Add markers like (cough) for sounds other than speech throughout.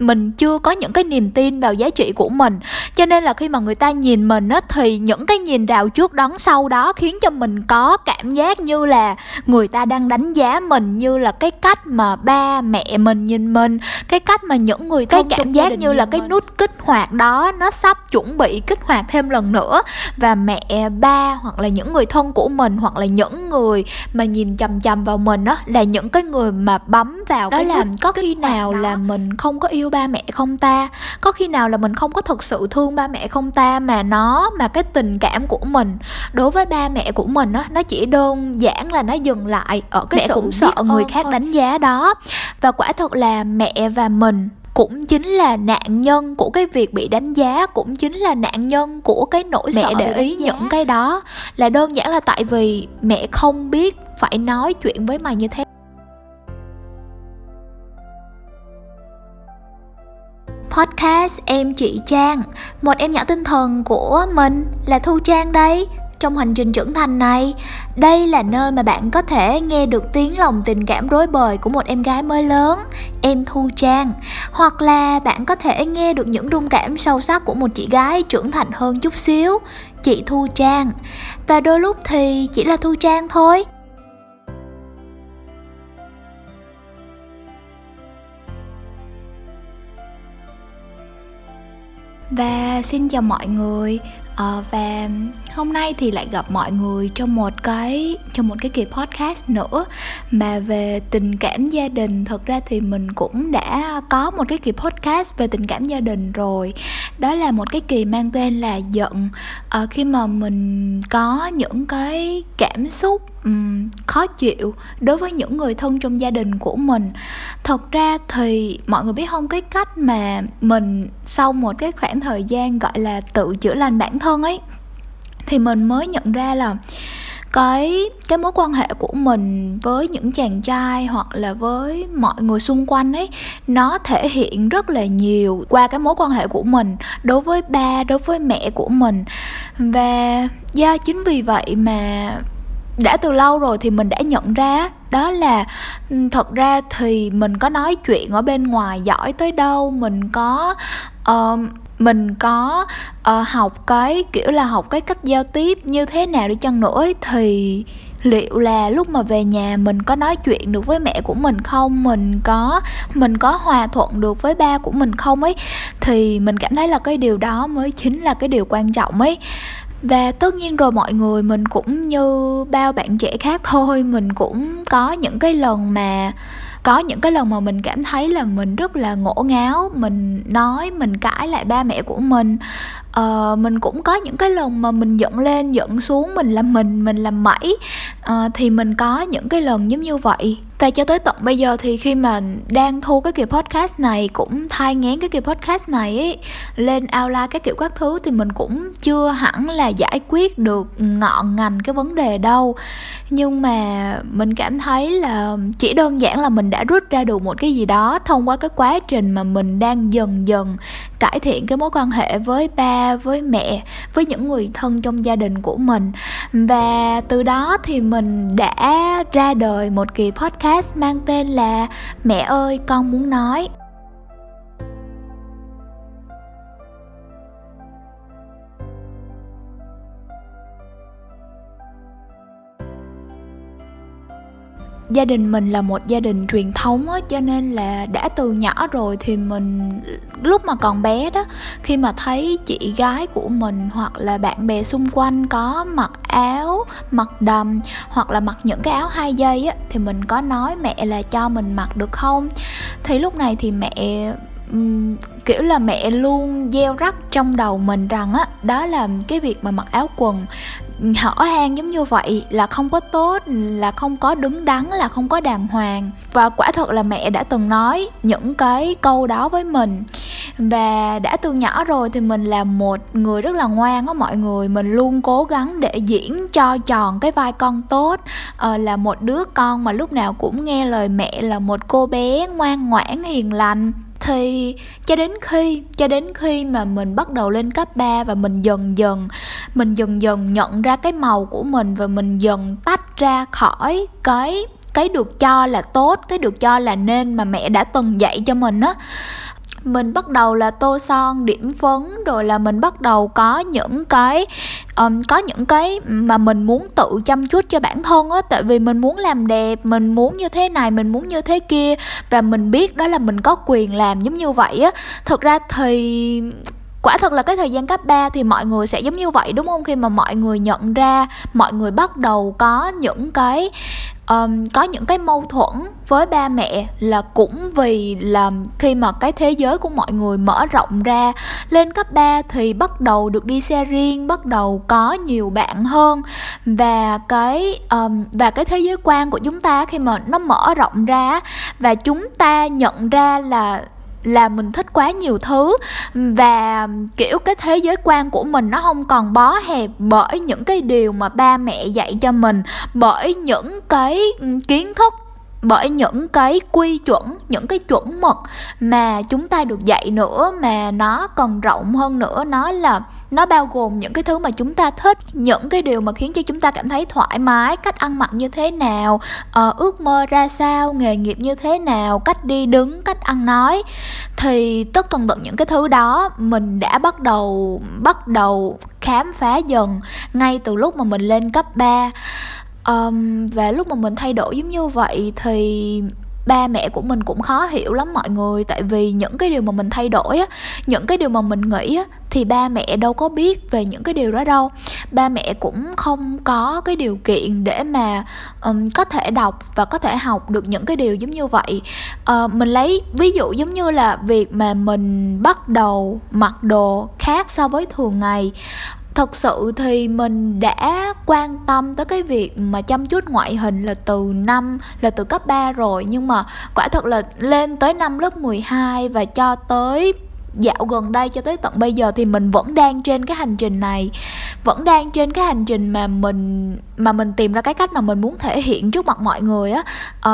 mình chưa có những cái niềm tin vào giá trị của mình. Cho nên là khi mà người ta nhìn mình á thì những cái nhìn rào trước đón sau đó khiến cho mình có cảm giác như là người ta đang đánh giá mình như là cái cách mà ba mẹ mình nhìn mình cái cách mà những người thân cái cảm giác như là cái nút kích hoạt đó nó sắp chuẩn bị kích hoạt thêm lần nữa. Và mẹ ba hoặc là những người thân của mình hoặc là những người mà nhìn chằm chằm vào mình á là những cái người mà bấm vào đó cái là có khi nào là mình không có yêu ba mẹ không ta. Có khi nào là mình không có thực sự thương ba mẹ không ta mà nó mà cái tình cảm của mình đối với ba mẹ của mình á nó chỉ đơn giản là nó dừng lại ở cái mẹ sự cũng sợ người khác thôi. đánh giá đó. Và quả thật là mẹ và mình cũng chính là nạn nhân của cái việc bị đánh giá cũng chính là nạn nhân của cái nỗi mẹ sợ để ý những cái đó. Là đơn giản là tại vì mẹ không biết phải nói chuyện với mày như thế podcast em chị Trang. Một em nhỏ tinh thần của mình là Thu Trang đây, trong hành trình trưởng thành này. Đây là nơi mà bạn có thể nghe được tiếng lòng tình cảm rối bời của một em gái mới lớn, em thu trang. Hoặc là bạn có thể nghe được những rung cảm sâu sắc của một chị gái trưởng thành hơn chút xíu, chị thu trang. Và đôi lúc thì chỉ là thu trang thôi. Và xin chào mọi người. À, và hôm nay thì lại gặp mọi người trong một cái trong một cái kỳ podcast nữa. Mà về tình cảm gia đình thực ra thì mình cũng đã có một cái kỳ podcast về tình cảm gia đình rồi. Đó là một cái kỳ mang tên là giận. À, khi mà mình có những cái cảm xúc um, khó chịu đối với những người thân trong gia đình của mình. Thật ra thì mọi người biết không cái cách mà mình sau một cái khoảng thời gian gọi là tự chữa lành bản thân ấy thì mình mới nhận ra là cái cái mối quan hệ của mình với những chàng trai hoặc là với mọi người xung quanh ấy nó thể hiện rất là nhiều qua cái mối quan hệ của mình đối với ba đối với mẹ của mình. Và do chính vì vậy mà đã từ lâu rồi thì mình đã nhận ra đó là thật ra thì mình có nói chuyện ở bên ngoài giỏi tới đâu mình có uh, mình có uh, học cái kiểu là học cái cách giao tiếp như thế nào đi chăng nữa thì liệu là lúc mà về nhà mình có nói chuyện được với mẹ của mình không? Mình có mình có hòa thuận được với ba của mình không ấy? Thì mình cảm thấy là cái điều đó mới chính là cái điều quan trọng ấy. Và tất nhiên rồi mọi người mình cũng như bao bạn trẻ khác thôi mình cũng có những cái lần mà có những cái lần mà mình cảm thấy là mình rất là ngổ ngáo, mình nói, mình cãi lại ba mẹ của mình uh, mình cũng có những cái lần mà mình giận lên giận xuống mình làm mình mình làm mẩy. Uh, thì mình có những cái lần giống như vậy. Và cho tới tận bây giờ thì khi mà đang thu cái kỳ podcast này cũng thai ngén cái kỳ podcast này ấy, lên outline cái kiểu các thứ thì mình cũng chưa hẳn là giải quyết được ngọn ngành cái vấn đề đâu. Nhưng mà mình cảm thấy là chỉ đơn giản là mình đã rút ra được một cái gì đó thông qua cái quá trình mà mình đang dần dần cải thiện cái mối quan hệ với ba, với mẹ, với những người thân trong gia đình của mình. Và từ đó thì mình đã ra đời một kỳ podcast mang tên là mẹ ơi, con muốn nói. Gia đình mình là một gia đình truyền thống á, cho nên là đã từ nhỏ rồi thì mình lúc mà còn bé đó, khi mà thấy chị gái của mình hoặc là bạn bè xung quanh có mặc áo, mặc đầm hoặc là mặc những cái áo hai dây á, thì mình có nói mẹ là cho mình mặc được không? Thì lúc này thì mẹ kiểu là mẹ luôn gieo rắc trong đầu mình rằng á, đó là cái việc mà mặc áo quần hở hang giống như vậy là không có tốt là không có đứng đắn là không có đàng hoàng. Và quả thật là mẹ đã từng nói những cái câu đó với mình. Và đã từ nhỏ rồi thì mình là một người rất là ngoan á mọi người. Mình luôn cố gắng để diễn cho tròn cái vai con tốt. Ờ, là một đứa con mà lúc nào cũng nghe lời mẹ là một cô bé ngoan ngoãn hiền lành thì cho đến khi, cho đến khi mà mình bắt đầu lên cấp 3 và mình dần dần, mình dần dần nhận ra cái màu của mình và mình dần tách ra khỏi cái cái được cho là tốt, cái được cho là nên mà mẹ đã từng dạy cho mình á mình bắt đầu là tô son điểm phấn rồi là mình bắt đầu có những cái um, có những cái mà mình muốn tự chăm chút cho bản thân á. Tại vì mình muốn làm đẹp mình muốn như thế này mình muốn như thế kia và mình biết đó là mình có quyền làm giống như vậy á. Thực ra thì quả thật là cái thời gian cấp 3 thì mọi người sẽ giống như vậy đúng không? Khi mà mọi người nhận ra mọi người bắt đầu có những cái um, có những cái mâu thuẫn với ba mẹ là cũng vì là khi mà cái thế giới của mọi người mở rộng ra lên cấp 3 thì bắt đầu được đi xe riêng bắt đầu có nhiều bạn hơn. Và cái um, và cái thế giới quan của chúng ta khi mà nó mở rộng ra và chúng ta nhận ra là là mình thích quá nhiều thứ. Và, kiểu, cái thế giới quan của mình nó không còn bó hẹp bởi những cái điều mà ba mẹ dạy cho mình, bởi những cái ừ, kiến thức bởi những cái quy chuẩn những cái chuẩn mực mà chúng ta được dạy nữa mà nó còn rộng hơn nữa. Nó là nó bao gồm những cái thứ mà chúng ta thích những cái điều mà khiến cho chúng ta cảm thấy thoải mái cách ăn mặc như thế nào uh, ước mơ ra sao nghề nghiệp như thế nào cách đi đứng cách ăn nói. Thì tất tần tật những cái thứ đó mình đã bắt đầu bắt đầu khám phá dần ngay từ lúc mà mình lên cấp 3 um, và lúc mà mình thay đổi giống như vậy thì ba mẹ của mình cũng khó hiểu lắm mọi người. Tại vì những cái điều mà mình thay đổi á những cái điều mà mình nghĩ á thì ba mẹ đâu có biết về những cái điều đó đâu. Ba mẹ cũng không có cái điều kiện để mà um, có thể đọc và có thể học được những cái điều giống như vậy. Uh, mình lấy ví dụ giống như là việc mà mình bắt đầu mặc đồ khác so với thường ngày thật sự thì mình đã quan tâm tới cái việc mà chăm chút ngoại hình là từ năm, là từ cấp 3 rồi. Nhưng mà quả thật là lên tới năm lớp 12 và cho tới dạo gần đây, cho tới tận bây giờ thì mình vẫn đang trên cái hành trình này. Vẫn đang trên cái hành trình mà mình mà mình tìm ra cái cách mà mình muốn thể hiện trước mặt mọi người á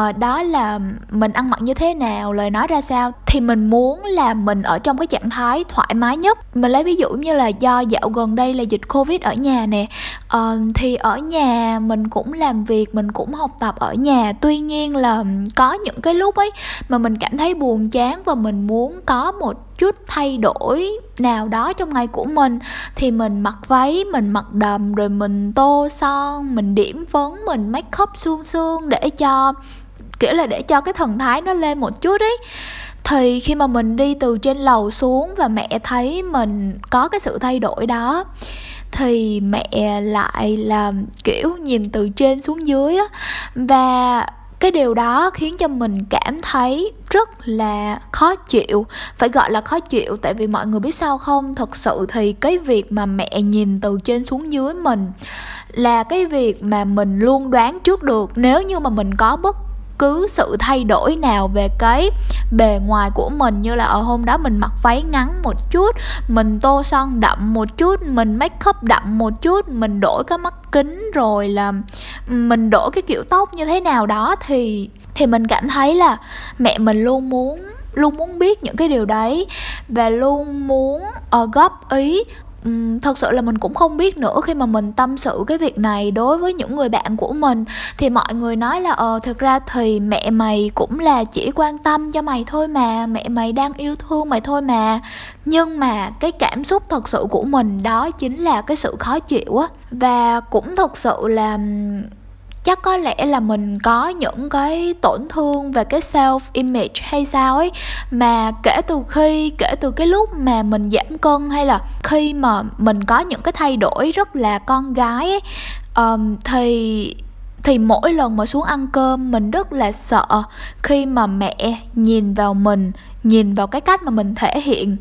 uh, đó là mình ăn mặc như thế nào lời nói ra sao thì mình muốn là mình ở trong cái trạng thái thoải mái nhất. Mình lấy ví dụ như là do dạo gần đây là dịch covid ở nhà nè uh, thì ở nhà mình cũng làm việc mình cũng học tập ở nhà. Tuy nhiên là có những cái lúc ấy mà mình cảm thấy buồn chán và mình muốn có một chút thay đổi nào đó trong ngày của mình, thì mình mặc váy, mình mặc đầm, rồi mình tô son, mình điểm phấn, mình make up suông suông để cho, kiểu là để cho cái thần thái nó lên một chút ấy. Thì khi mà mình đi từ trên lầu xuống và mẹ thấy mình có cái sự thay đổi đó, thì mẹ lại là, kiểu, nhìn từ trên xuống dưới á. Và cái điều đó khiến cho mình cảm thấy rất là khó chịu. Phải gọi là khó chịu tại vì mọi người biết sao không? Thật sự thì cái việc mà mẹ nhìn từ trên xuống dưới mình là cái việc mà mình luôn đoán trước được. Nếu như mà mình có bất cứ sự thay đổi nào về cái bề ngoài của mình như là ở hôm đó mình mặc váy ngắn một chút mình tô son đậm một chút mình make up đậm một chút mình đổi cái mắt kính rồi là mình đổi cái kiểu tóc như thế nào đó thì thì mình cảm thấy là mẹ mình luôn muốn luôn muốn biết những cái điều đấy và luôn muốn uh, góp ý um, thật sự là mình cũng không biết nữa khi mà mình tâm sự cái việc này đối với những người bạn của mình. Thì mọi người nói là ờ thực ra thì mẹ mày cũng là chỉ quan tâm cho mày thôi mà mẹ mày đang yêu thương mày thôi mà. Nhưng mà cái cảm xúc thật sự của mình đó chính là cái sự khó chịu á. Và cũng thật sự là chắc có lẽ là mình có những cái tổn thương về cái self image hay sao ấy. Mà kể từ khi kể từ cái lúc mà mình giảm cân hay là khi mà mình có những cái thay đổi rất là con gái ấy um, thì thì mỗi lần mà xuống ăn cơm mình rất là sợ khi mà mẹ nhìn vào mình nhìn vào cái cách mà mình thể hiện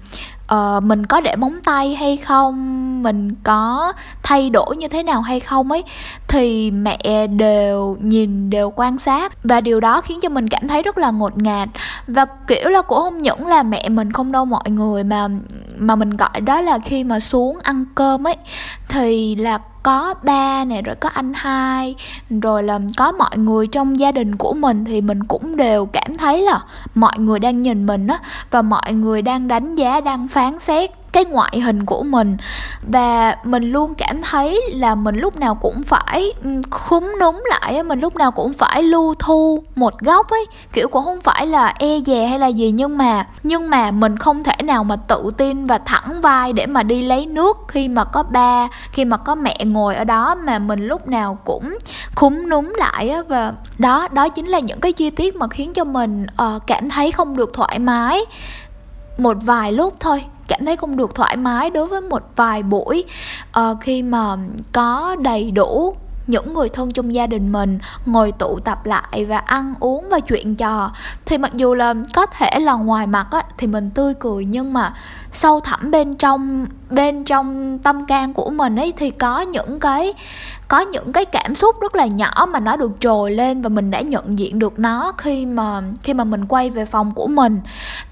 uh, mình có để móng tay hay không? Mình có thay đổi như thế nào hay không ấy? Thì mẹ đều nhìn đều quan sát và điều đó khiến cho mình cảm thấy rất là ngột ngạt. Và kiểu là cũng không những là mẹ mình không đâu mọi người mà mà mình gọi đó là khi mà xuống ăn cơm ấy thì là có ba nè rồi có anh hai rồi là có mọi người trong gia đình của mình thì mình cũng đều cảm thấy là mọi người đang nhìn mình á và mọi người đang đánh giá đang phán xét cái ngoại hình của mình. Và mình luôn cảm thấy là mình lúc nào cũng phải ừ, khúm núm lại mình lúc nào cũng phải lưu thu một góc ấy. Kiểu cũng không phải là e dè hay là gì nhưng mà nhưng mà mình không thể nào mà tự tin và thẳng vai để mà đi lấy nước khi mà có ba khi mà có mẹ ngồi ở đó mà mình lúc nào cũng khúm núm lại á. Và đó đó chính là những cái chi tiết mà khiến cho mình uh, cảm thấy không được thoải mái một vài lúc thôi cảm thấy không được thoải mái đối với một vài buổi uh, khi mà có đầy đủ những người thân trong gia đình mình ngồi tụ tập lại và ăn uống và chuyện trò. Thì mặc dù là có thể là ngoài mặt á, thì mình tươi cười nhưng mà sâu thẳm bên trong bên trong tâm can của mình ấy thì có những cái có những cái cảm xúc rất là nhỏ mà nó được trồi lên và mình đã nhận diện được nó khi mà khi mà mình quay về phòng của mình.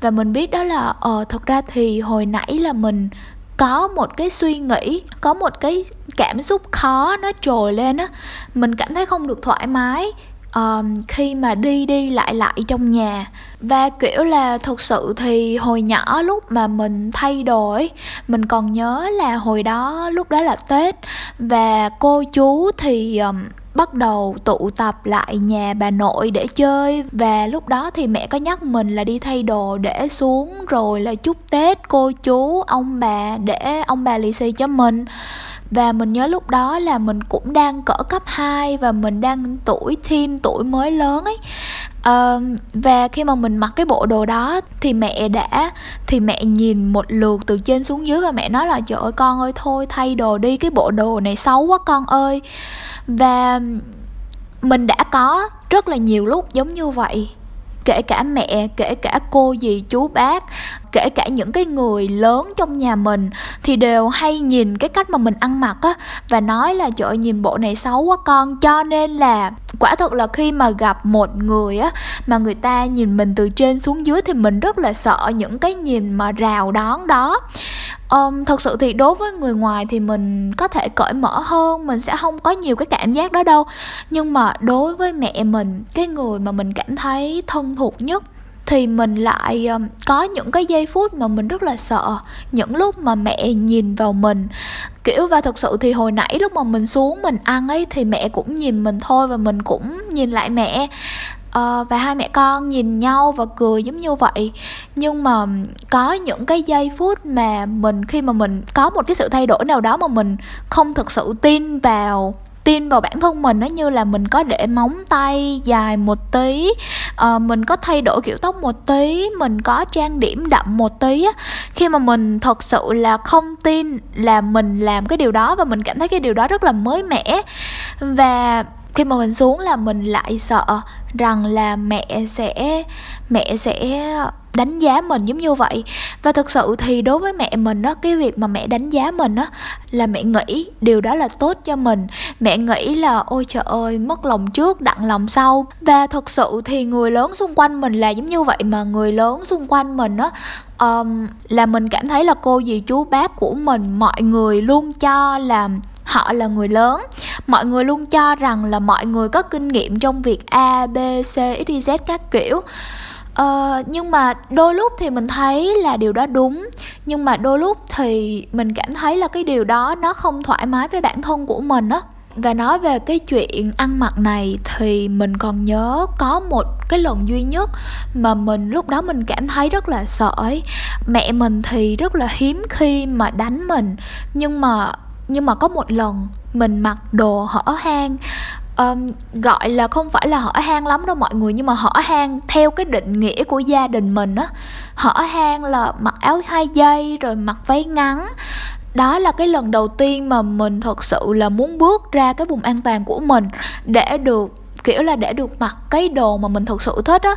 Và mình biết đó là ờ thật ra thì hồi nãy là mình có một cái suy nghĩ có một cái cảm xúc khó nó trồi lên á mình cảm thấy không được thoải mái um, khi mà đi đi lại lại trong nhà và kiểu là thực sự thì hồi nhỏ lúc mà mình thay đổi mình còn nhớ là hồi đó lúc đó là tết. Và cô chú thì um, bắt đầu tụ tập lại nhà bà nội để chơi. Và lúc đó thì mẹ có nhắc mình là đi thay đồ để xuống rồi là chúc tết cô chú ông bà để ông bà lì xì cho mình. Và mình nhớ lúc đó là mình cũng đang cỡ cấp 2 và mình đang tuổi teen tuổi mới lớn ấy uh, và khi mà mình mặc cái bộ đồ đó thì mẹ đã thì mẹ nhìn một lượt từ trên xuống dưới và mẹ nói là trời ơi con ơi thôi thay đồ đi cái bộ đồ này xấu quá con ơi. Và mình đã có rất là nhiều lúc giống như vậy kể cả mẹ, kể cả cô dì, chú bác, kể cả những cái người lớn trong nhà mình thì đều hay nhìn cái cách mà mình ăn mặc á và nói là, trời nhìn bộ này xấu quá con. Cho nên là quả thật là khi mà gặp một người á mà người ta nhìn mình từ trên xuống dưới thì mình rất là sợ những cái nhìn mà rào đón đó um, thật sự thì đối với người ngoài thì mình có thể cởi mở hơn mình sẽ không có nhiều cái cảm giác đó đâu. Nhưng mà đối với mẹ mình cái người mà mình cảm thấy thân thuộc nhất thì mình lại um, có những cái giây phút mà mình rất là sợ những lúc mà mẹ nhìn vào mình. Kiểu và thật sự thì hồi nãy lúc mà mình xuống mình ăn ấy thì mẹ cũng nhìn mình thôi và mình cũng nhìn lại mẹ uh, và hai mẹ con nhìn nhau và cười giống như vậy. Nhưng mà có những cái giây phút mà mình khi mà mình có một cái sự thay đổi nào đó mà mình không thực sự tin vào tin vào bản thân mình nó như là mình có để móng tay dài một tí uh, mình có thay đổi kiểu tóc một tí mình có trang điểm đậm một tí khi mà mình thật sự là không tin là mình làm cái điều đó và mình cảm thấy cái điều đó rất là mới mẻ. Và khi mà mình xuống là mình lại sợ rằng là mẹ sẽ mẹ sẽ đánh giá mình giống như vậy. Và thực sự thì đối với mẹ mình á cái việc mà mẹ đánh giá mình á là mẹ nghĩ điều đó là tốt cho mình. Mẹ nghĩ là ôi trời ơi mất lòng trước đặng lòng sau. Và thực sự thì người lớn xung quanh mình là giống như vậy mà người lớn xung quanh mình á um, là mình cảm thấy là cô dì chú bác của mình mọi người luôn cho là họ là người lớn. Mọi người luôn cho rằng là mọi người có kinh nghiệm trong việc a b c x y z các kiểu. Uh, nhưng mà đôi lúc thì mình thấy là điều đó đúng. Nhưng mà đôi lúc thì mình cảm thấy là cái điều đó nó không thoải mái với bản thân của mình á. Và nói về cái chuyện ăn mặc này thì mình còn nhớ có một cái lần duy nhất mà mình lúc đó mình cảm thấy rất là sợ ấy. Mẹ mình thì rất là hiếm khi mà đánh mình. Nhưng mà nhưng mà có một lần mình mặc đồ hở hang um, gọi là không phải là hở hang lắm đâu mọi người nhưng mà hở hang theo cái định nghĩa của gia đình mình á. Hở hang là mặc áo hai dây rồi mặc váy ngắn. Đó là cái lần đầu tiên mà mình thật sự là muốn bước ra cái vùng an toàn của mình để được kiểu là để được mặc cái đồ mà mình thực sự thích á.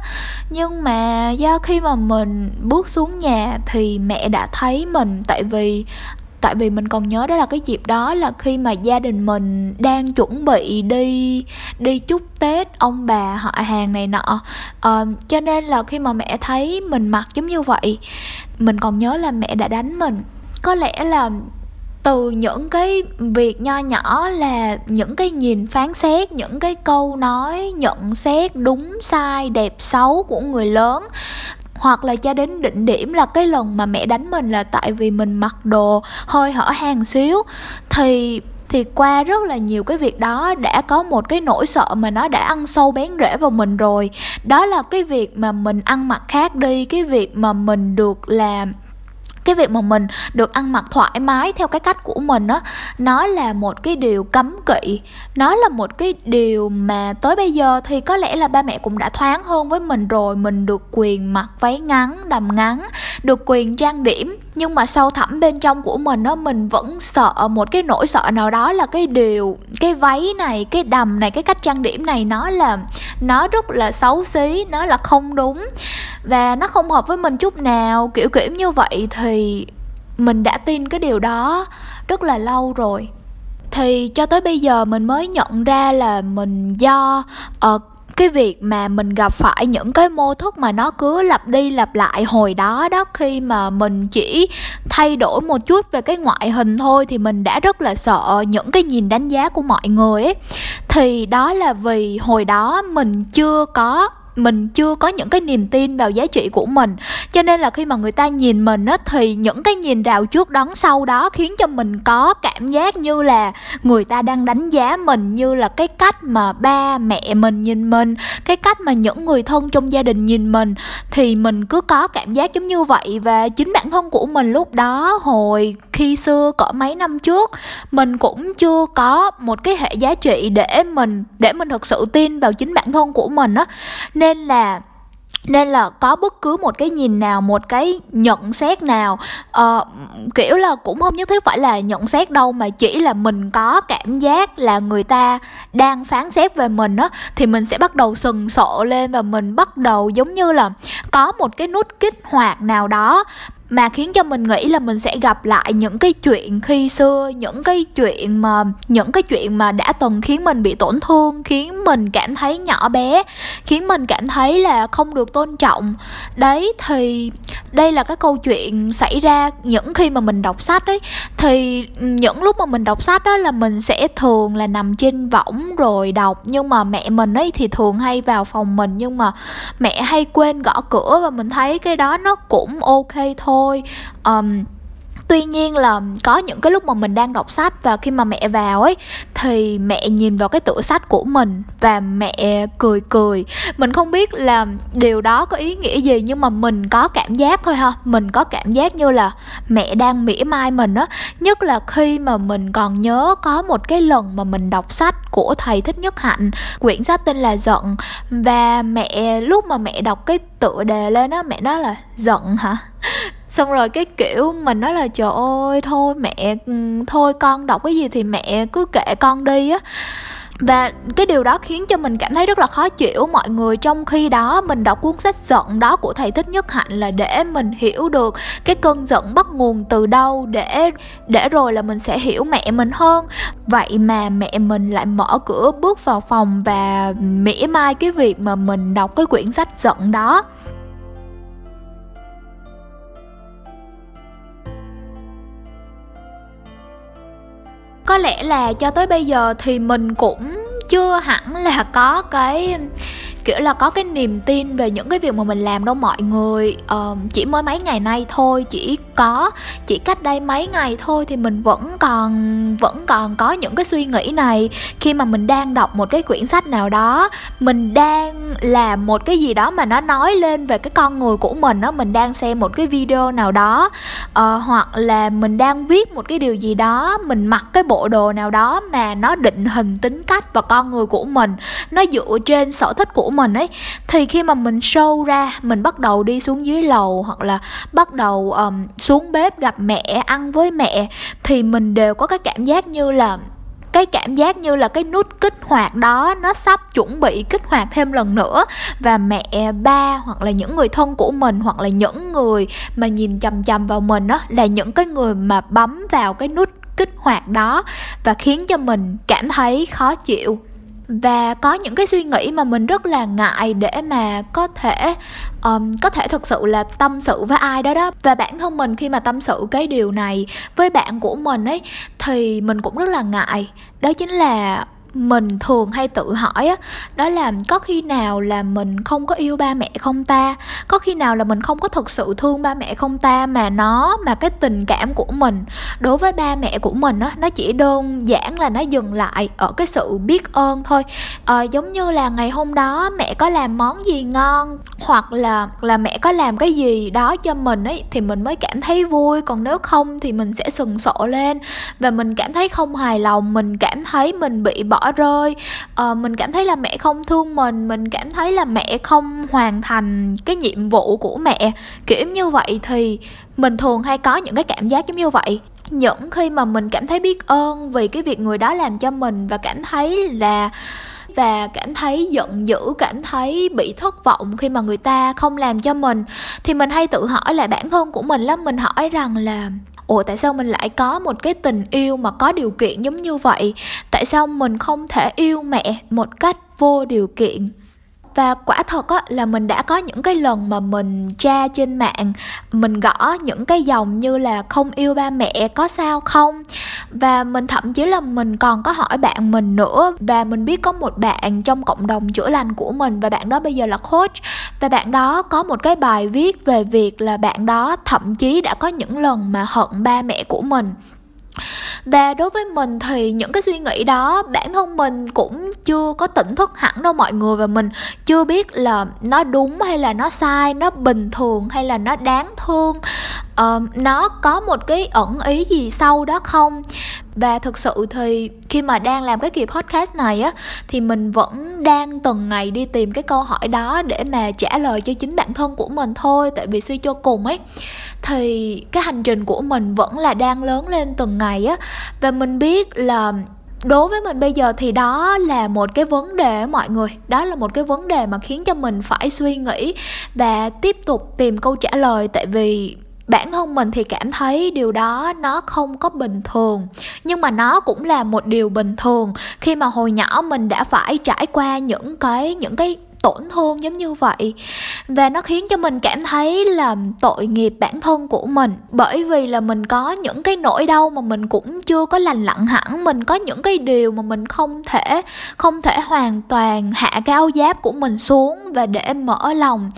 Nhưng mà do khi mà mình bước xuống nhà thì mẹ đã thấy mình tại vì tại vì mình còn nhớ đó là cái dịp đó là khi mà gia đình mình đang chuẩn bị đi đi chúc tết ông bà họ hàng này nọ. À, cho nên là khi mà mẹ thấy mình mặc giống như vậy mình còn nhớ là mẹ đã đánh mình. Có lẽ là từ những cái việc nho nhỏ là những cái nhìn phán xét những cái câu nói nhận xét đúng sai đẹp xấu của người lớn hoặc là cho đến đỉnh điểm là cái lần mà mẹ đánh mình là tại vì mình mặc đồ hơi hở hàng xíu. Thì thì qua rất là nhiều cái việc đó, đã có một cái nỗi sợ mà nó đã ăn sâu bén rễ vào mình rồi. Đó là cái việc mà mình ăn mặc khác đi, cái việc mà mình được làm cái việc mà mình được ăn mặc thoải mái theo cái cách của mình á, nó là một cái điều cấm kỵ. Nó là một cái điều mà tới bây giờ thì có lẽ là ba mẹ cũng đã thoáng hơn với mình rồi. Mình được quyền mặc váy ngắn, đầm ngắn, được quyền trang điểm. Nhưng mà sâu thẳm bên trong của mình á, mình vẫn sợ một cái nỗi sợ nào đó là cái điều, cái váy này, cái đầm này, cái cách trang điểm này nó là, nó rất là xấu xí, nó là không đúng. Và nó không hợp với mình chút nào, kiểu kiểu như vậy thì mình đã tin cái điều đó rất là lâu rồi. Thì cho tới bây giờ mình mới nhận ra là mình do uh, cái việc mà mình gặp phải những cái mô thức mà nó cứ lặp đi lặp lại hồi đó đó khi mà mình chỉ thay đổi một chút về cái ngoại hình thôi thì mình đã rất là sợ những cái nhìn đánh giá của mọi người ấy. Thì đó là vì hồi đó mình chưa có mình chưa có những cái niềm tin vào giá trị của mình. Cho nên là khi mà người ta nhìn mình á, thì những cái nhìn rào trước đón sau đó khiến cho mình có cảm giác như là người ta đang đánh giá mình, như là cái cách mà ba mẹ mình nhìn mình, cái cách mà những người thân trong gia đình nhìn mình. Thì mình cứ có cảm giác giống như vậy, và chính bản thân của mình lúc đó hồi khi xưa cỡ mấy năm trước mình cũng chưa có một cái hệ giá trị để mình để mình thực sự tin vào chính bản thân của mình á. Nên là nên là có bất cứ một cái nhìn nào một cái nhận xét nào uh, kiểu là cũng không nhất thiết phải là nhận xét đâu mà chỉ là mình có cảm giác là người ta đang phán xét về mình á thì mình sẽ bắt đầu sừng sộ lên và mình bắt đầu giống như là có một cái nút kích hoạt nào đó mà khiến cho mình nghĩ là mình sẽ gặp lại những cái chuyện khi xưa, những cái chuyện mà, những cái chuyện mà đã từng khiến mình bị tổn thương, khiến mình cảm thấy nhỏ bé, khiến mình cảm thấy là không được tôn trọng. Đấy, thì đây là cái câu chuyện xảy ra những khi mà mình đọc sách ấy. Thì những lúc mà mình đọc sách đó là mình sẽ thường là nằm trên võng rồi đọc. Nhưng mà mẹ mình ấy thì thường hay vào phòng mình, nhưng mà mẹ hay quên gõ cửa và mình thấy cái đó nó cũng ok thôi thôi. Um, tuy nhiên là có những cái lúc mà mình đang đọc sách và khi mà mẹ vào ấy thì mẹ nhìn vào cái tựa sách của mình và mẹ cười cười. Mình không biết là điều đó có ý nghĩa gì nhưng mà mình có cảm giác thôi ha. Mình có cảm giác như là mẹ đang mỉa mai mình á. Nhất là khi mà mình còn nhớ có một cái lần mà mình đọc sách của thầy thích nhất hạnh quyển sách tên là giận. Và mẹ lúc mà mẹ đọc cái tựa đề lên á mẹ nói là giận hả? Xong rồi cái kiểu mình nói là, trời ơi, thôi mẹ ừ, thôi con đọc cái gì thì mẹ cứ kệ con đi á. Và cái điều đó khiến cho mình cảm thấy rất là khó chịu. Mọi người trong khi đó mình đọc cuốn sách giận đó của thầy thích nhất hạnh là để mình hiểu được cái cơn giận bắt nguồn từ đâu để để rồi là mình sẽ hiểu mẹ mình hơn. Vậy mà mẹ mình lại mở cửa bước vào phòng và mỉa mai cái việc mà mình đọc cái quyển sách giận đó. Có lẽ là cho tới bây giờ thì mình cũng chưa hẳn là có cái kiểu là có cái niềm tin về những cái việc mà mình làm đâu mọi người. Uh, chỉ mới mấy ngày nay thôi chỉ có chỉ cách đây mấy ngày thôi thì mình vẫn còn vẫn còn có những cái suy nghĩ này. Khi mà mình đang đọc một cái quyển sách nào đó mình đang làm một cái gì đó mà nó nói lên về cái con người của mình đó mình đang xem một cái video nào đó uh, hoặc là mình đang viết một cái điều gì đó mình mặc cái bộ đồ nào đó mà nó định hình tính cách và con người của mình nó dựa trên sở thích của mình ấy thì khi mà mình show ra mình bắt đầu đi xuống dưới lầu hoặc là bắt đầu um, xuống bếp gặp mẹ ăn với mẹ thì mình đều có cái cảm giác như là cái cảm giác như là cái nút kích hoạt đó nó sắp chuẩn bị kích hoạt thêm lần nữa. Và mẹ ba hoặc là những người thân của mình hoặc là những người mà nhìn chằm chằm vào mình đó là những cái người mà bấm vào cái nút kích hoạt đó và khiến cho mình cảm thấy khó chịu và có những cái suy nghĩ mà mình rất là ngại để mà có thể um, có thể thực sự là tâm sự với ai đó đó. Và bản thân mình khi mà tâm sự cái điều này với bạn của mình ấy thì mình cũng rất là ngại. Đó chính là mình thường hay tự hỏi á đó là có khi nào là mình không có yêu ba mẹ không ta? Có khi nào là mình không có thực sự thương ba mẹ không ta mà nó mà cái tình cảm của mình đối với ba mẹ của mình á nó chỉ đơn giản là nó dừng lại ở cái sự biết ơn thôi. À, giống như là ngày hôm đó mẹ có làm món gì ngon hoặc là là mẹ có làm cái gì đó cho mình ấy thì mình mới cảm thấy vui. Còn nếu không thì mình sẽ sừng sộ lên và mình cảm thấy không hài lòng mình cảm thấy mình bị bỏ rơi à, ờ, mình cảm thấy là mẹ không thương mình mình cảm thấy là mẹ không hoàn thành cái nhiệm vụ của mẹ. Kiểu như vậy thì mình thường hay có những cái cảm giác giống như vậy. Những khi mà mình cảm thấy biết ơn vì cái việc người đó làm cho mình và cảm thấy là và cảm thấy giận dữ cảm thấy bị thất vọng khi mà người ta không làm cho mình thì mình hay tự hỏi lại bản thân của mình lắm mình hỏi rằng là ủa, tại sao mình lại có một cái tình yêu mà có điều kiện giống như vậy? Tại sao mình không thể yêu mẹ một cách vô điều kiện? Và quả thật á, là mình đã có những cái lần mà mình tra trên mạng, mình gõ những cái dòng như là không yêu ba mẹ, có sao không? Và mình thậm chí là mình còn có hỏi bạn mình nữa. Và mình biết có một bạn trong cộng đồng chữa lành của mình và bạn đó bây giờ là coach. Và bạn đó có một cái bài viết về việc là bạn đó thậm chí đã có những lần mà hận ba mẹ của mình. Và đối với mình thì những cái suy nghĩ đó, bản thân mình cũng chưa có tỉnh thức hẳn đâu mọi người. Và mình chưa biết là nó đúng hay là nó sai, nó bình thường hay là nó đáng thương uh, nó có một cái ẩn ý gì sau đó không? Và thực sự thì khi mà đang làm cái kỳ podcast này á thì mình vẫn đang từng ngày đi tìm cái câu hỏi đó để mà trả lời cho chính bản thân của mình thôi tại vì suy cho cùng ấy thì cái hành trình của mình vẫn là đang lớn lên từng ngày á. Và mình biết là đối với mình bây giờ thì đó là một cái vấn đề mọi người đó là một cái vấn đề mà khiến cho mình phải suy nghĩ và tiếp tục tìm câu trả lời. Tại vì bản thân mình thì cảm thấy điều đó nó không có bình thường, nhưng mà nó cũng là một điều bình thường khi mà hồi nhỏ mình đã phải trải qua những cái những cái tổn thương giống như vậy. Và nó khiến cho mình cảm thấy là tội nghiệp bản thân của mình. Bởi vì là mình có những cái nỗi đau mà mình cũng chưa có lành lặn hẳn. Mình có những cái điều mà mình không thể không thể hoàn toàn hạ cái áo giáp của mình xuống và để mở lòng.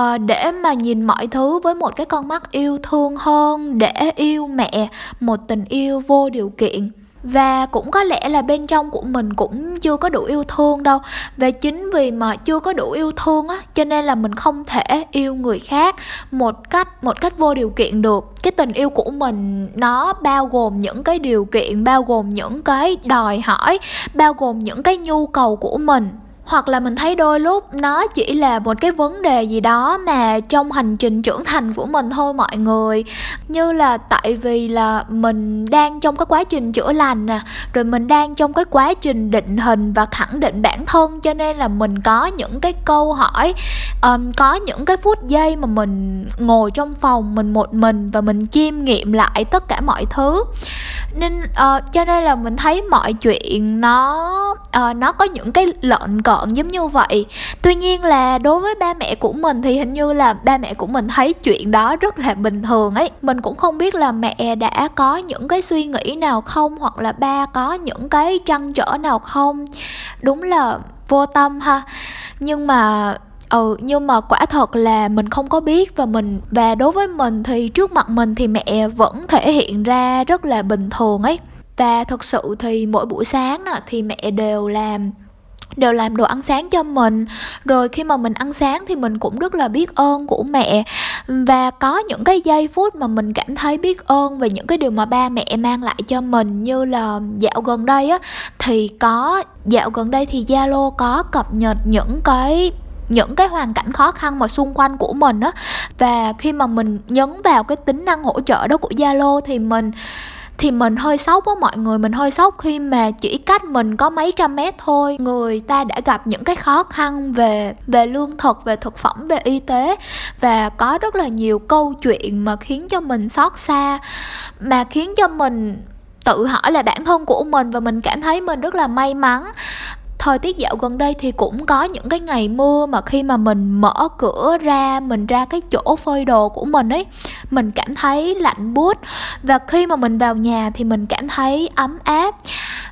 Uh, để mà nhìn mọi thứ với một cái con mắt yêu thương hơn để yêu mẹ một tình yêu vô điều kiện và cũng có lẽ là bên trong của mình cũng chưa có đủ yêu thương đâu. Và chính vì mà chưa có đủ yêu thương á, cho nên là mình không thể yêu người khác một cách một cách vô điều kiện được. Cái tình yêu của mình nó bao gồm những cái điều kiện, bao gồm những cái đòi hỏi, bao gồm những cái nhu cầu của mình hoặc là mình thấy đôi lúc nó chỉ là một cái vấn đề gì đó mà trong hành trình trưởng thành của mình thôi mọi người. Như là tại vì là mình đang trong cái quá trình chữa lành nè rồi mình đang trong cái quá trình định hình và khẳng định bản thân cho nên là mình có những cái câu hỏi um, có những cái phút giây mà mình ngồi trong phòng mình một mình và mình chiêm nghiệm lại tất cả mọi thứ. Nên uh, cho nên là mình thấy mọi chuyện nó uh, nó có những cái lợn cợn giống như vậy. Tuy nhiên là đối với ba mẹ của mình thì hình như là ba mẹ của mình thấy chuyện đó rất là bình thường ấy. Mình cũng không biết là mẹ đã có những cái suy nghĩ nào không, hoặc là ba có những cái trăn trở nào không. Đúng là vô tâm ha. Nhưng mà ừ nhưng mà quả thật là mình không có biết. Và mình, và đối với mình thì trước mặt mình thì mẹ vẫn thể hiện ra rất là bình thường ấy. Và thật sự thì mỗi buổi sáng nè thì mẹ đều làm đều làm đồ ăn sáng cho mình. Rồi khi mà mình ăn sáng thì mình cũng rất là biết ơn của mẹ. Và có những cái giây phút mà mình cảm thấy biết ơn về những cái điều mà ba mẹ mang lại cho mình, như là dạo gần đây á, thì có, dạo gần đây thì Zalo có cập nhật những cái những cái hoàn cảnh khó khăn mà xung quanh của mình á. Và khi mà mình nhấn vào cái tính năng hỗ trợ đó của Zalo thì mình thì mình hơi sốc với mọi người mình hơi sốc khi mà chỉ cách mình có mấy trăm mét thôi. Người ta đã gặp những cái khó khăn về về lương thực, về thực phẩm, về y tế và có rất là nhiều câu chuyện mà khiến cho mình xót xa, mà khiến cho mình tự hỏi là bản thân của mình và mình cảm thấy mình rất là may mắn thời tiết dạo gần đây thì cũng có những cái ngày mưa mà khi mà mình mở cửa ra, mình ra cái chỗ phơi đồ của mình ấy, mình cảm thấy lạnh buốt. Và khi mà mình vào nhà thì mình cảm thấy ấm áp.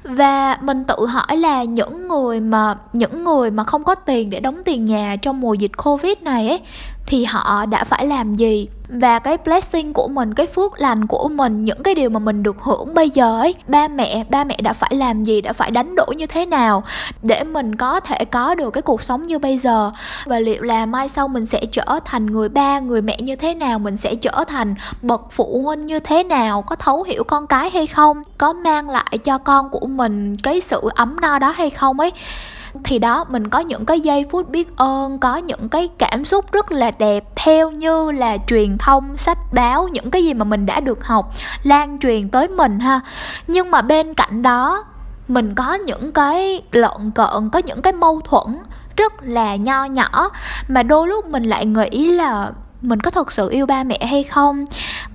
Và mình tự hỏi là những người mà, những người mà không có tiền để đóng tiền nhà trong mùa dịch covid này ấy thì họ đã phải làm gì? Và cái blessing của mình, cái phước lành của mình, những cái điều mà mình được hưởng bây giờ ấy, ba mẹ ba mẹ đã phải làm gì, đã phải đánh đổi như thế nào để mình có thể có được cái cuộc sống như bây giờ? Và liệu là mai sau mình sẽ trở thành người ba, người mẹ như thế nào? Mình sẽ trở thành bậc phụ huynh như thế nào? Có thấu hiểu con cái hay không? Có mang lại cho con của mình cái sự ấm no đó hay không ấy? Thì đó, mình có những cái giây phút biết ơn, có những cái cảm xúc rất là đẹp, theo như là truyền thông, sách báo, những cái gì mà mình đã được học, lan truyền tới mình ha. Nhưng mà bên cạnh đó, mình có những cái lợn cợn, có những cái mâu thuẫn rất là nho nhỏ mà đôi lúc mình lại nghĩ là mình có thật sự yêu ba mẹ hay không?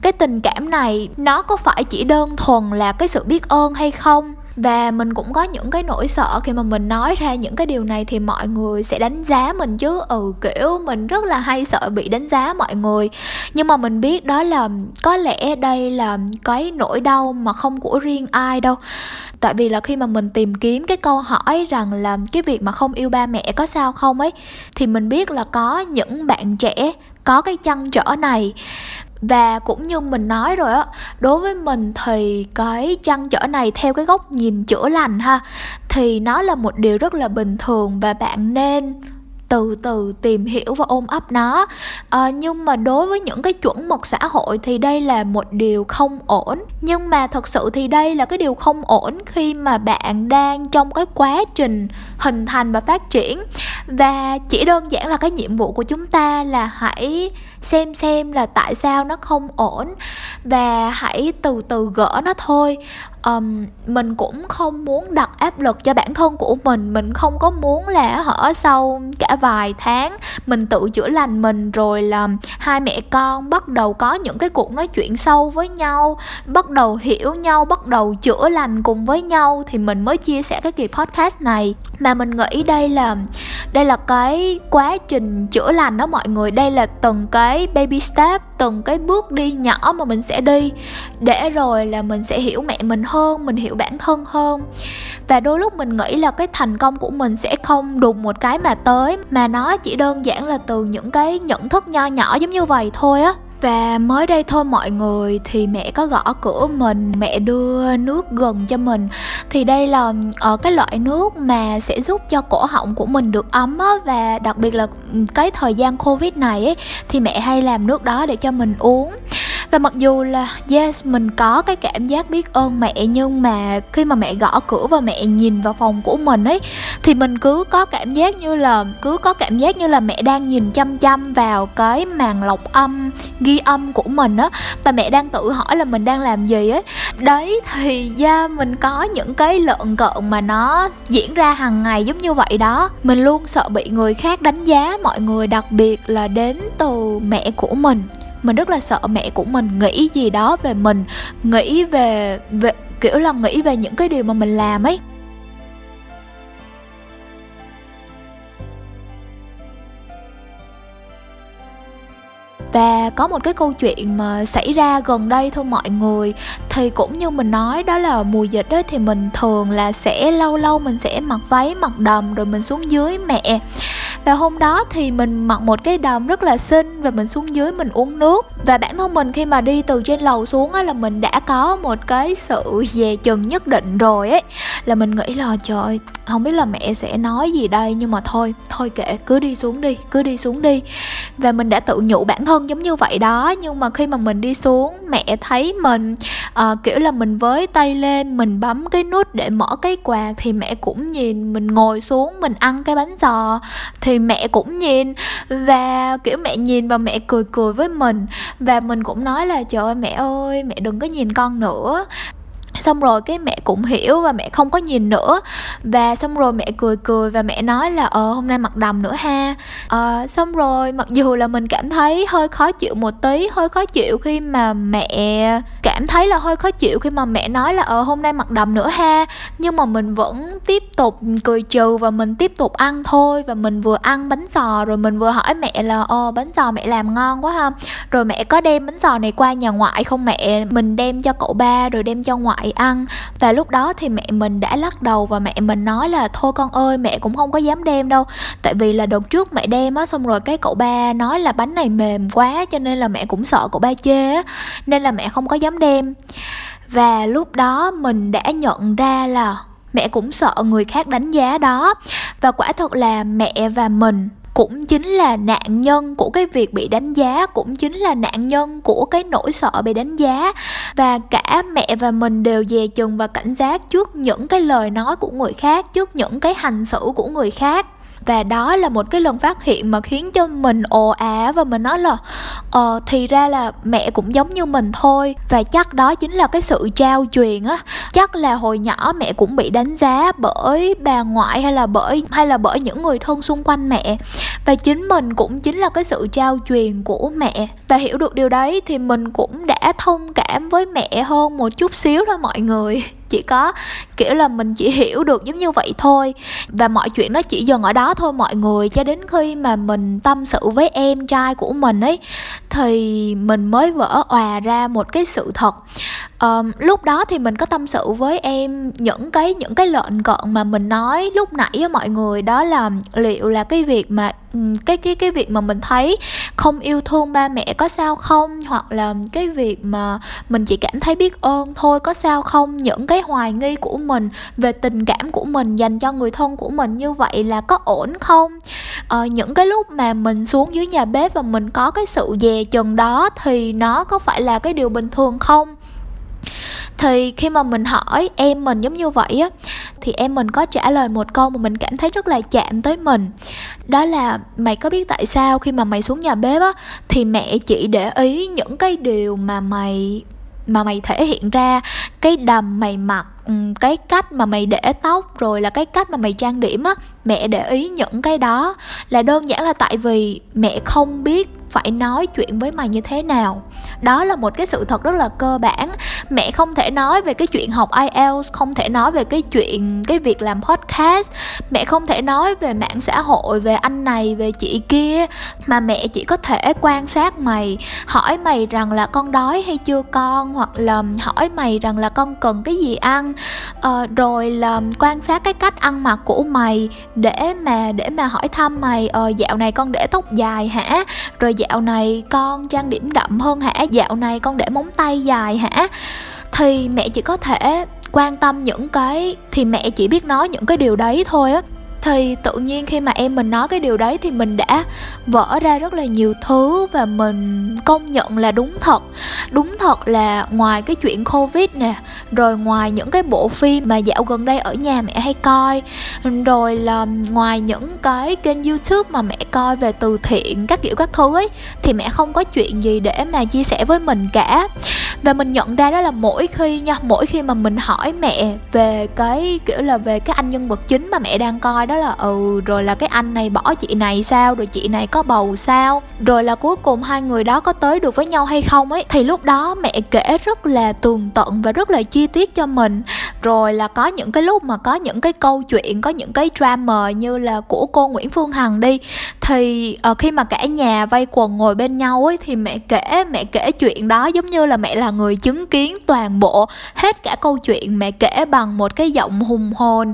Cái tình cảm này, nó có phải chỉ đơn thuần là cái sự biết ơn hay không? Và mình cũng có những cái nỗi sợ khi mà mình nói ra những cái điều này thì mọi người sẽ đánh giá mình chứ. Ừ kiểu, mình rất là hay sợ bị đánh giá mọi người. Nhưng mà mình biết đó là có lẽ đây là cái nỗi đau mà không của riêng ai đâu. Tại vì là khi mà mình tìm kiếm cái câu hỏi rằng là cái việc mà không yêu ba mẹ có sao không ấy, thì mình biết là có những bạn trẻ có cái chăn trở này và cũng như mình nói rồi á đối với mình thì cái chăn trở này theo cái góc nhìn chữa lành ha thì nó là một điều rất là bình thường và bạn nên từ từ tìm hiểu và ôm ấp nó. À, nhưng mà đối với những cái chuẩn mực xã hội thì đây là một điều không ổn. Nhưng mà thật sự thì đây là cái điều không ổn khi mà bạn đang trong cái quá trình hình thành và phát triển. Và chỉ đơn giản là cái nhiệm vụ của chúng ta là hãy xem xem là tại sao nó không ổn và hãy từ từ gỡ nó thôi. Um, mình cũng không muốn đặt áp lực cho bản thân của mình. Mình không có muốn là hở sau cả vài tháng mình tự chữa lành mình rồi là hai mẹ con bắt đầu có những cái cuộc nói chuyện sâu với nhau bắt đầu hiểu nhau bắt đầu chữa lành cùng với nhau thì mình mới chia sẻ cái kỳ podcast này mà mình nghĩ đây là đây là cái quá trình chữa lành đó mọi người. Đây là từng cái baby step, từng cái bước đi nhỏ mà mình sẽ đi để rồi là mình sẽ hiểu mẹ mình hơn, mình hiểu bản thân hơn. Và đôi lúc mình nghĩ là cái thành công của mình sẽ không đùng một cái mà tới, mà nó chỉ đơn giản là từ những cái nhận thức nho nhỏ giống như vậy thôi á và mới đây thôi mọi người, thì mẹ có gõ cửa mình, mẹ đưa nước gần cho mình. Thì đây là ở cái loại nước mà sẽ giúp cho cổ họng của mình được ấm á. Và đặc biệt là ừ, cái thời gian covid này ấy, thì mẹ hay làm nước đó để cho mình uống và mặc dù là, yes, mình có cái cảm giác biết ơn mẹ, nhưng mà khi mà mẹ gõ cửa và mẹ nhìn vào phòng của mình ấy, thì mình cứ có cảm giác như là, cứ có cảm giác như là mẹ đang nhìn chăm chăm vào cái màn lọc âm, ghi âm của mình á. Và mẹ đang tự hỏi là mình đang làm gì ấy. Đấy, thì da mình có những cái lợn cợn mà nó diễn ra hàng ngày giống như vậy đó. Mình luôn sợ bị người khác đánh giá, mọi người đặc biệt là đến từ mẹ của mình mình rất là sợ mẹ của mình nghĩ gì đó về mình, nghĩ về về, kiểu là nghĩ về những cái điều mà mình làm ấy. Và có một cái câu chuyện mà xảy ra gần đây thôi mọi người. Thì cũng như mình nói, đó là mùa dịch đó thì mình thường là sẽ, lâu lâu mình sẽ mặc váy, mặc đầm rồi mình xuống dưới mẹ và hôm đó thì mình mặc một cái đầm rất là xinh và mình xuống dưới mình uống nước và bản thân mình khi mà đi từ trên lầu xuống á là mình đã có một cái sự dè chừng nhất định rồi ấy. Là mình nghĩ là trời không biết là mẹ sẽ nói gì đây nhưng mà thôi thôi kệ cứ đi xuống đi cứ đi xuống đi. Và mình đã tự nhủ bản thân giống như vậy đó nhưng mà khi mà mình đi xuống mẹ thấy mình uh, kiểu là mình với tay lên mình bấm cái nút để mở cái quạt thì mẹ cũng nhìn mình ngồi xuống mình ăn cái bánh giò thì mẹ cũng nhìn. Và kiểu mẹ nhìn và mẹ cười cười với mình và mình cũng nói là, trời ơi, mẹ ơi, mẹ đừng có nhìn con nữa xong rồi cái mẹ cũng hiểu và mẹ không có nhìn nữa. Và xong rồi mẹ cười cười và mẹ nói là ờ hôm nay mặc đầm nữa ha. Ờ xong rồi mặc dù là mình cảm thấy hơi khó chịu một tí, hơi khó chịu khi mà mẹ cảm thấy là hơi khó chịu khi mà mẹ nói là ờ hôm nay mặc đầm nữa ha. Nhưng mà mình vẫn tiếp tục cười trừ và mình tiếp tục ăn thôi và mình vừa ăn bánh giò rồi mình vừa hỏi mẹ là ờ bánh giò mẹ làm ngon quá ha. Rồi mẹ có đem bánh giò này qua nhà ngoại không mẹ? Mình đem cho cậu ba rồi đem cho ngoại ăn. Và lúc đó thì mẹ mình đã lắc đầu và mẹ mình nói là, thôi con ơi, mẹ cũng không có dám đem đâu. Tại vì là đợt trước mẹ đem á, xong rồi cái cậu ba nói là bánh này mềm quá, cho nên là mẹ cũng sợ cậu ba chê á, nên là mẹ không có dám đem. Và lúc đó mình đã nhận ra là mẹ cũng sợ người khác đánh giá đó. Và quả thật là mẹ và mình cũng chính là nạn nhân của cái việc bị đánh giá, cũng chính là nạn nhân của cái nỗi sợ bị đánh giá. Và cả mẹ và mình đều dè chừng và cảnh giác trước những cái lời nói của người khác, trước những cái hành xử của người khác và đó là một cái lần phát hiện mà khiến cho mình ồ ả và mình nói là ờ thì ra là mẹ cũng giống như mình thôi. Và chắc đó chính là cái sự trao truyền á. Chắc là hồi nhỏ mẹ cũng bị đánh giá bởi bà ngoại hay là bởi, hay là bởi những người thân xung quanh mẹ. Và chính mình cũng chính là cái sự trao truyền của mẹ. Và hiểu được điều đấy thì mình cũng đã thông cảm với mẹ hơn một chút xíu thôi mọi người chỉ có, kiểu là, mình chỉ hiểu được giống như vậy thôi. Và mọi chuyện nó chỉ dừng ở đó thôi mọi người, cho đến khi mà mình tâm sự với em trai của mình ấy thì mình mới vỡ òa ra một cái sự thật. Um, lúc đó thì mình có tâm sự với em những cái những cái lợn cận mà mình nói lúc nãy với mọi người đó là liệu là cái việc mà cái cái cái việc mà mình thấy không yêu thương ba mẹ có sao không? Hoặc là cái việc mà mình chỉ cảm thấy biết ơn thôi có sao không? Những cái hoài nghi của mình về tình cảm của mình dành cho người thân của mình như vậy là có ổn không? Ờ, những cái lúc mà mình xuống dưới nhà bếp và mình có cái sự dè chừng đó thì nó có phải là cái điều bình thường không? Thì khi mà mình hỏi em mình giống như vậy á, thì em mình có trả lời một câu mà mình cảm thấy rất là chạm tới mình. Đó là, mày có biết tại sao khi mà mày xuống nhà bếp á, thì mẹ chỉ để ý những cái điều mà mày mà mày thể hiện ra? Cái đầm mày mặc ừ, cái cách mà mày để tóc, rồi là cái cách mà mày trang điểm á, mẹ để ý những cái đó. Là đơn giản là tại vì mẹ không biết phải nói chuyện với mày như thế nào. Đó là một cái sự thật rất là cơ bản. Mẹ không thể nói về cái chuyện học IELTS không thể nói về cái chuyện cái việc làm podcast. Mẹ không thể nói về mạng xã hội về anh này về chị kia. Mà mẹ chỉ có thể quan sát mày hỏi mày rằng là con đói hay chưa con hoặc là hỏi mày rằng là con cần cái gì ăn. Ờ, rồi là quan sát cái cách ăn mặc của mày để mà để mà hỏi thăm mày. Ờ, dạo này con để tóc dài hả? Rồi dạo này con trang điểm đậm hơn hả? Dạo này con để móng tay dài hả? Thì mẹ chỉ có thể quan tâm những cái, thì mẹ chỉ biết nói những cái điều đấy thôi á thì tự nhiên khi mà em mình nói cái điều đấy thì mình đã vỡ ra rất là nhiều thứ và mình công nhận là đúng thật. Đúng thật là ngoài cái chuyện covid nè, rồi ngoài những cái bộ phim mà dạo gần đây ở nhà mẹ hay coi, rồi là ngoài những cái kênh youtube mà mẹ coi về từ thiện các kiểu các thứ ấy, thì mẹ không có chuyện gì để mà chia sẻ với mình cả. Và mình nhận ra đó là mỗi khi nha, mỗi khi mà mình hỏi mẹ về cái kiểu là về cái anh nhân vật chính mà mẹ đang coi đó đó là ừ rồi là cái anh này bỏ chị này sao, rồi chị này có bầu sao, rồi là cuối cùng hai người đó có tới được với nhau hay không ấy. Thì lúc đó mẹ kể rất là tường tận và rất là chi tiết cho mình rồi là có những cái lúc mà có những cái câu chuyện có những cái drama như là của cô Nguyễn Phương Hằng đi thì uh, khi mà cả nhà vây quần ngồi bên nhau ấy thì mẹ kể mẹ kể chuyện đó giống như là mẹ là người chứng kiến toàn bộ hết cả câu chuyện. Mẹ kể bằng một cái giọng hùng hồn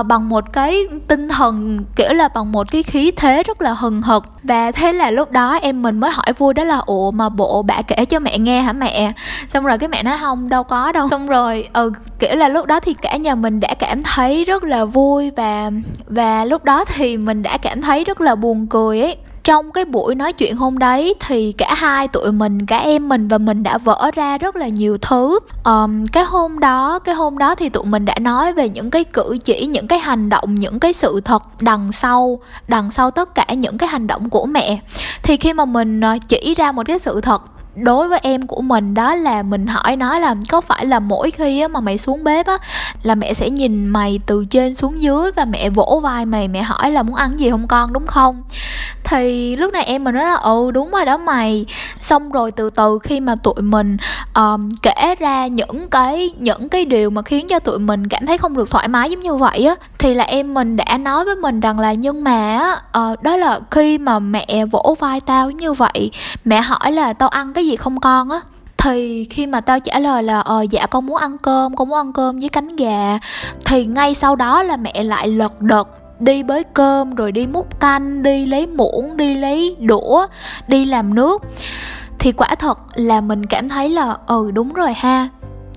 uh, bằng một cái tinh thần kiểu là bằng một cái khí thế rất là hừng hực. Và thế là lúc đó em mình mới hỏi vui đó là ủa mà bộ bà kể cho mẹ nghe hả mẹ? Xong rồi cái mẹ nói không đâu có đâu. Xong rồi ừ kiểu là lúc lúc đó thì cả nhà mình đã cảm thấy rất là vui và và lúc đó thì mình đã cảm thấy rất là buồn cười ấy. Trong cái buổi nói chuyện hôm đấy thì cả hai tụi mình cả em mình và mình đã vỡ ra rất là nhiều thứ. Um, cái hôm đó cái hôm đó thì tụi mình đã nói về những cái cử chỉ những cái hành động những cái sự thật đằng sau đằng sau tất cả những cái hành động của mẹ. Thì khi mà mình ờ, chỉ ra một cái sự thật đối với em của mình đó là mình hỏi nó là có phải là mỗi khi mà mày xuống bếp á là mẹ sẽ nhìn mày từ trên xuống dưới và mẹ vỗ vai mày mẹ hỏi là muốn ăn gì không con đúng không? Thì lúc này em mình nói là ừ đúng rồi đó mày. Xong rồi từ từ khi mà tụi mình um, kể ra những cái những cái điều mà khiến cho tụi mình cảm thấy không được thoải mái giống như vậy á thì là em mình đã nói với mình rằng là nhưng mà uh, đó là khi mà mẹ vỗ vai tao như vậy mẹ hỏi là tao ăn cái gì không con á. Thì khi mà tao trả lời là ờ dạ con muốn ăn cơm, con muốn ăn cơm với cánh gà, thì ngay sau đó là mẹ lại lật đật đi bới cơm, rồi đi múc canh, đi lấy muỗng, đi lấy đũa, đi làm nước. Thì quả thật là mình cảm thấy là ừ đúng rồi ha.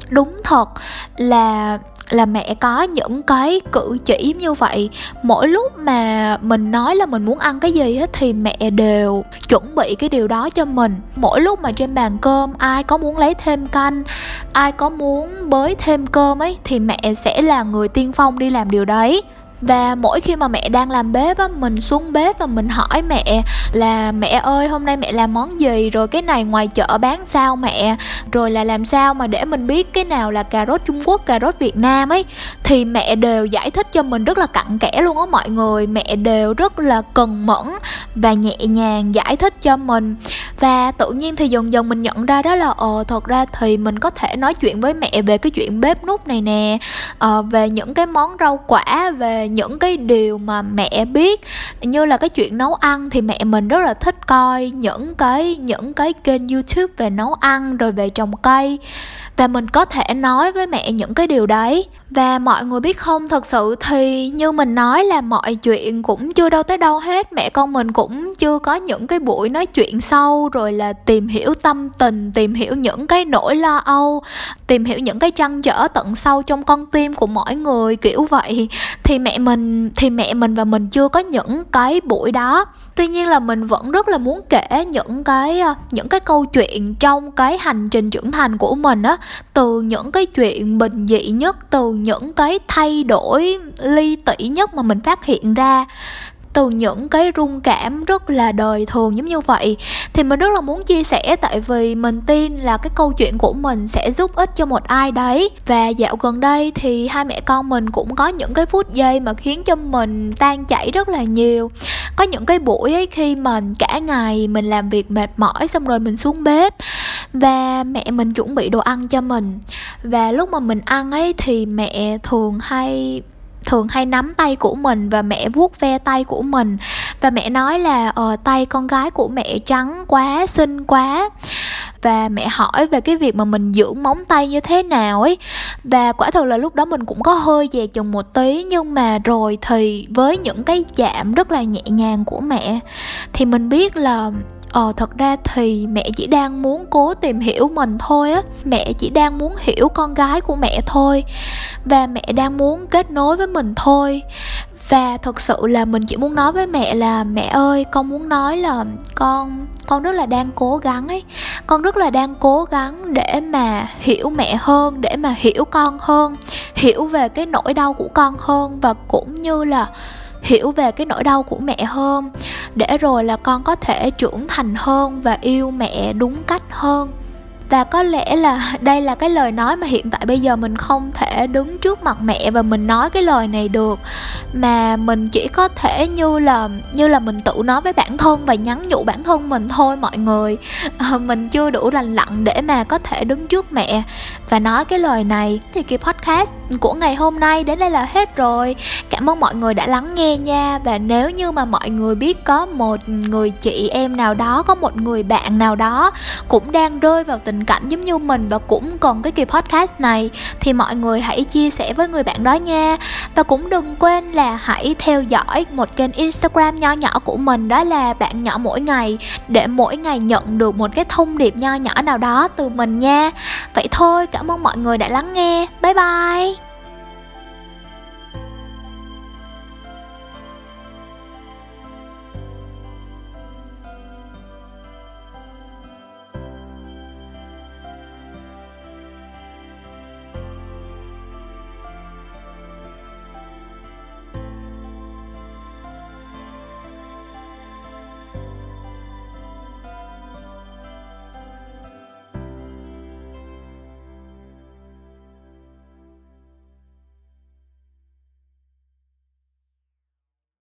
Đúng thật là là mẹ có những cái cử chỉ như vậy. Mỗi lúc mà mình nói là mình muốn ăn cái gì á, thì mẹ đều chuẩn bị cái điều đó cho mình. Mỗi lúc mà trên bàn cơm ai có muốn lấy thêm canh, ai có muốn bới thêm cơm ấy, thì mẹ sẽ là người tiên phong đi làm điều đấy và mỗi khi mà mẹ đang làm bếp á mình xuống bếp và mình hỏi mẹ là mẹ ơi hôm nay mẹ làm món gì? Rồi cái này ngoài chợ bán sao mẹ? Rồi là làm sao mà để mình biết cái nào là cà rốt Trung Quốc cà rốt Việt Nam ấy? Thì mẹ đều giải thích cho mình rất là cặn kẽ luôn á mọi người. Mẹ đều rất là cần mẫn và nhẹ nhàng giải thích cho mình. Và tự nhiên thì dần dần mình nhận ra đó là ờ thật ra thì mình có thể nói chuyện với mẹ về cái chuyện bếp nút này nè ờ, về những cái món rau quả về những cái điều mà mẹ biết. Như là cái chuyện nấu ăn thì mẹ mình rất là thích coi những cái những cái kênh youtube về nấu ăn rồi về trồng cây. Và mình có thể nói với mẹ những cái điều đấy và mọi người biết không, thật sự thì như mình nói là mọi chuyện cũng chưa đâu tới đâu hết. Mẹ con mình cũng chưa có những cái buổi nói chuyện sâu, rồi là tìm hiểu tâm tình, tìm hiểu những cái nỗi lo âu, tìm hiểu những cái trăn trở tận sâu trong con tim của mỗi người, kiểu vậy. Thì mẹ mình, thì mẹ mình và mình chưa có những cái buổi đó tuy nhiên là mình vẫn rất là muốn kể những cái ờ, những cái câu chuyện trong cái hành trình trưởng thành của mình á. Từ những cái chuyện bình dị nhất, từ những cái thay đổi ly tỷ nhất mà mình phát hiện ra từ những cái rung cảm rất là đời thường giống như vậy. Thì mình rất là muốn chia sẻ tại vì mình tin là cái câu chuyện của mình sẽ giúp ích cho một ai đấy. Và dạo gần đây thì hai mẹ con mình cũng có những cái phút giây mà khiến cho mình tan chảy rất là nhiều. Có những cái buổi ấy khi mà cả ngày mình làm việc mệt mỏi xong rồi mình xuống bếp và mẹ mình chuẩn bị đồ ăn cho mình. Và lúc mà mình ăn ấy thì mẹ thường hay thường hay nắm tay của mình và mẹ vuốt ve tay của mình. Và mẹ nói là ờ tay con gái của mẹ trắng quá, xinh quá. Và mẹ hỏi về cái việc mà mình dưỡng móng tay như thế nào ấy. Và quả thật là lúc đó mình cũng có hơi dè chừng một tí, nhưng mà rồi thì với những cái chạm rất là nhẹ nhàng của mẹ, thì mình biết là ờ thật ra thì mẹ chỉ đang muốn cố tìm hiểu mình thôi á. Mẹ chỉ đang muốn hiểu con gái của mẹ thôi. Và mẹ đang muốn kết nối với mình thôi. Và thật sự là mình chỉ muốn nói với mẹ là, mẹ ơi, con muốn nói là con con rất là đang cố gắng ấy. Con rất là đang cố gắng để mà hiểu mẹ hơn, để mà hiểu con hơn, hiểu về cái nỗi đau của con hơn. Và cũng như là hiểu về cái nỗi đau của mẹ hơn để rồi là con có thể trưởng thành hơn và yêu mẹ đúng cách hơn. Và có lẽ là (laughs) đây là cái lời nói mà hiện tại bây giờ mình không thể đứng trước mặt mẹ và mình nói cái lời này được. Mà mình chỉ có thể như là như là mình tự nói với bản thân và nhắn nhủ bản thân mình thôi mọi người. À, (laughs) mình chưa đủ lành lặn để mà có thể đứng trước mẹ. Và nói cái lời này thì cái podcast của ngày hôm nay đến đây là hết rồi. Cảm ơn mọi người đã lắng nghe nha. Và nếu như mà mọi người biết có một người chị em nào đó, có một người bạn nào đó cũng đang rơi vào tình cảnh giống như mình và cũng cần cái kỳ podcast này, thì mọi người hãy chia sẻ với người bạn đó nha. Và cũng đừng quên là hãy theo dõi một kênh instagram nho nhỏ của mình, đó là bạn nhỏ mỗi ngày, để mỗi ngày nhận được một cái thông điệp nho nhỏ nào đó từ mình nha. Vậy thôi, cảm ơn mọi người đã lắng nghe. Bye bye!